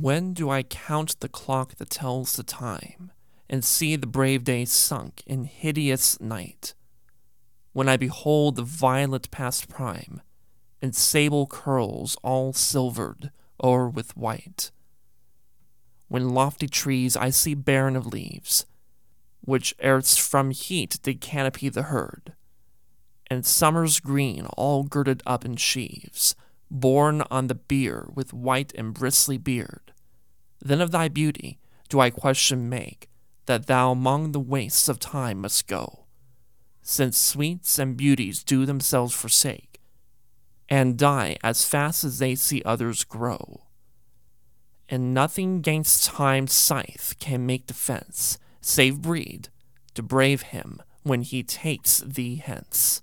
When do I count the clock that tells the time, and see the brave day sunk in hideous night? When I behold the violet past prime, and sable curls all silvered o'er with white? When lofty trees I see barren of leaves, which erst from heat did canopy the herd, and summer's green all girded up in sheaves, borne on the bier with white and bristly beard. Then of thy beauty do I question make, that thou among the wastes of time must go, since sweets and beauties do themselves forsake, and die as fast as they see others grow. And nothing gainst time's scythe can make defense, save breed, to brave him when he takes thee hence.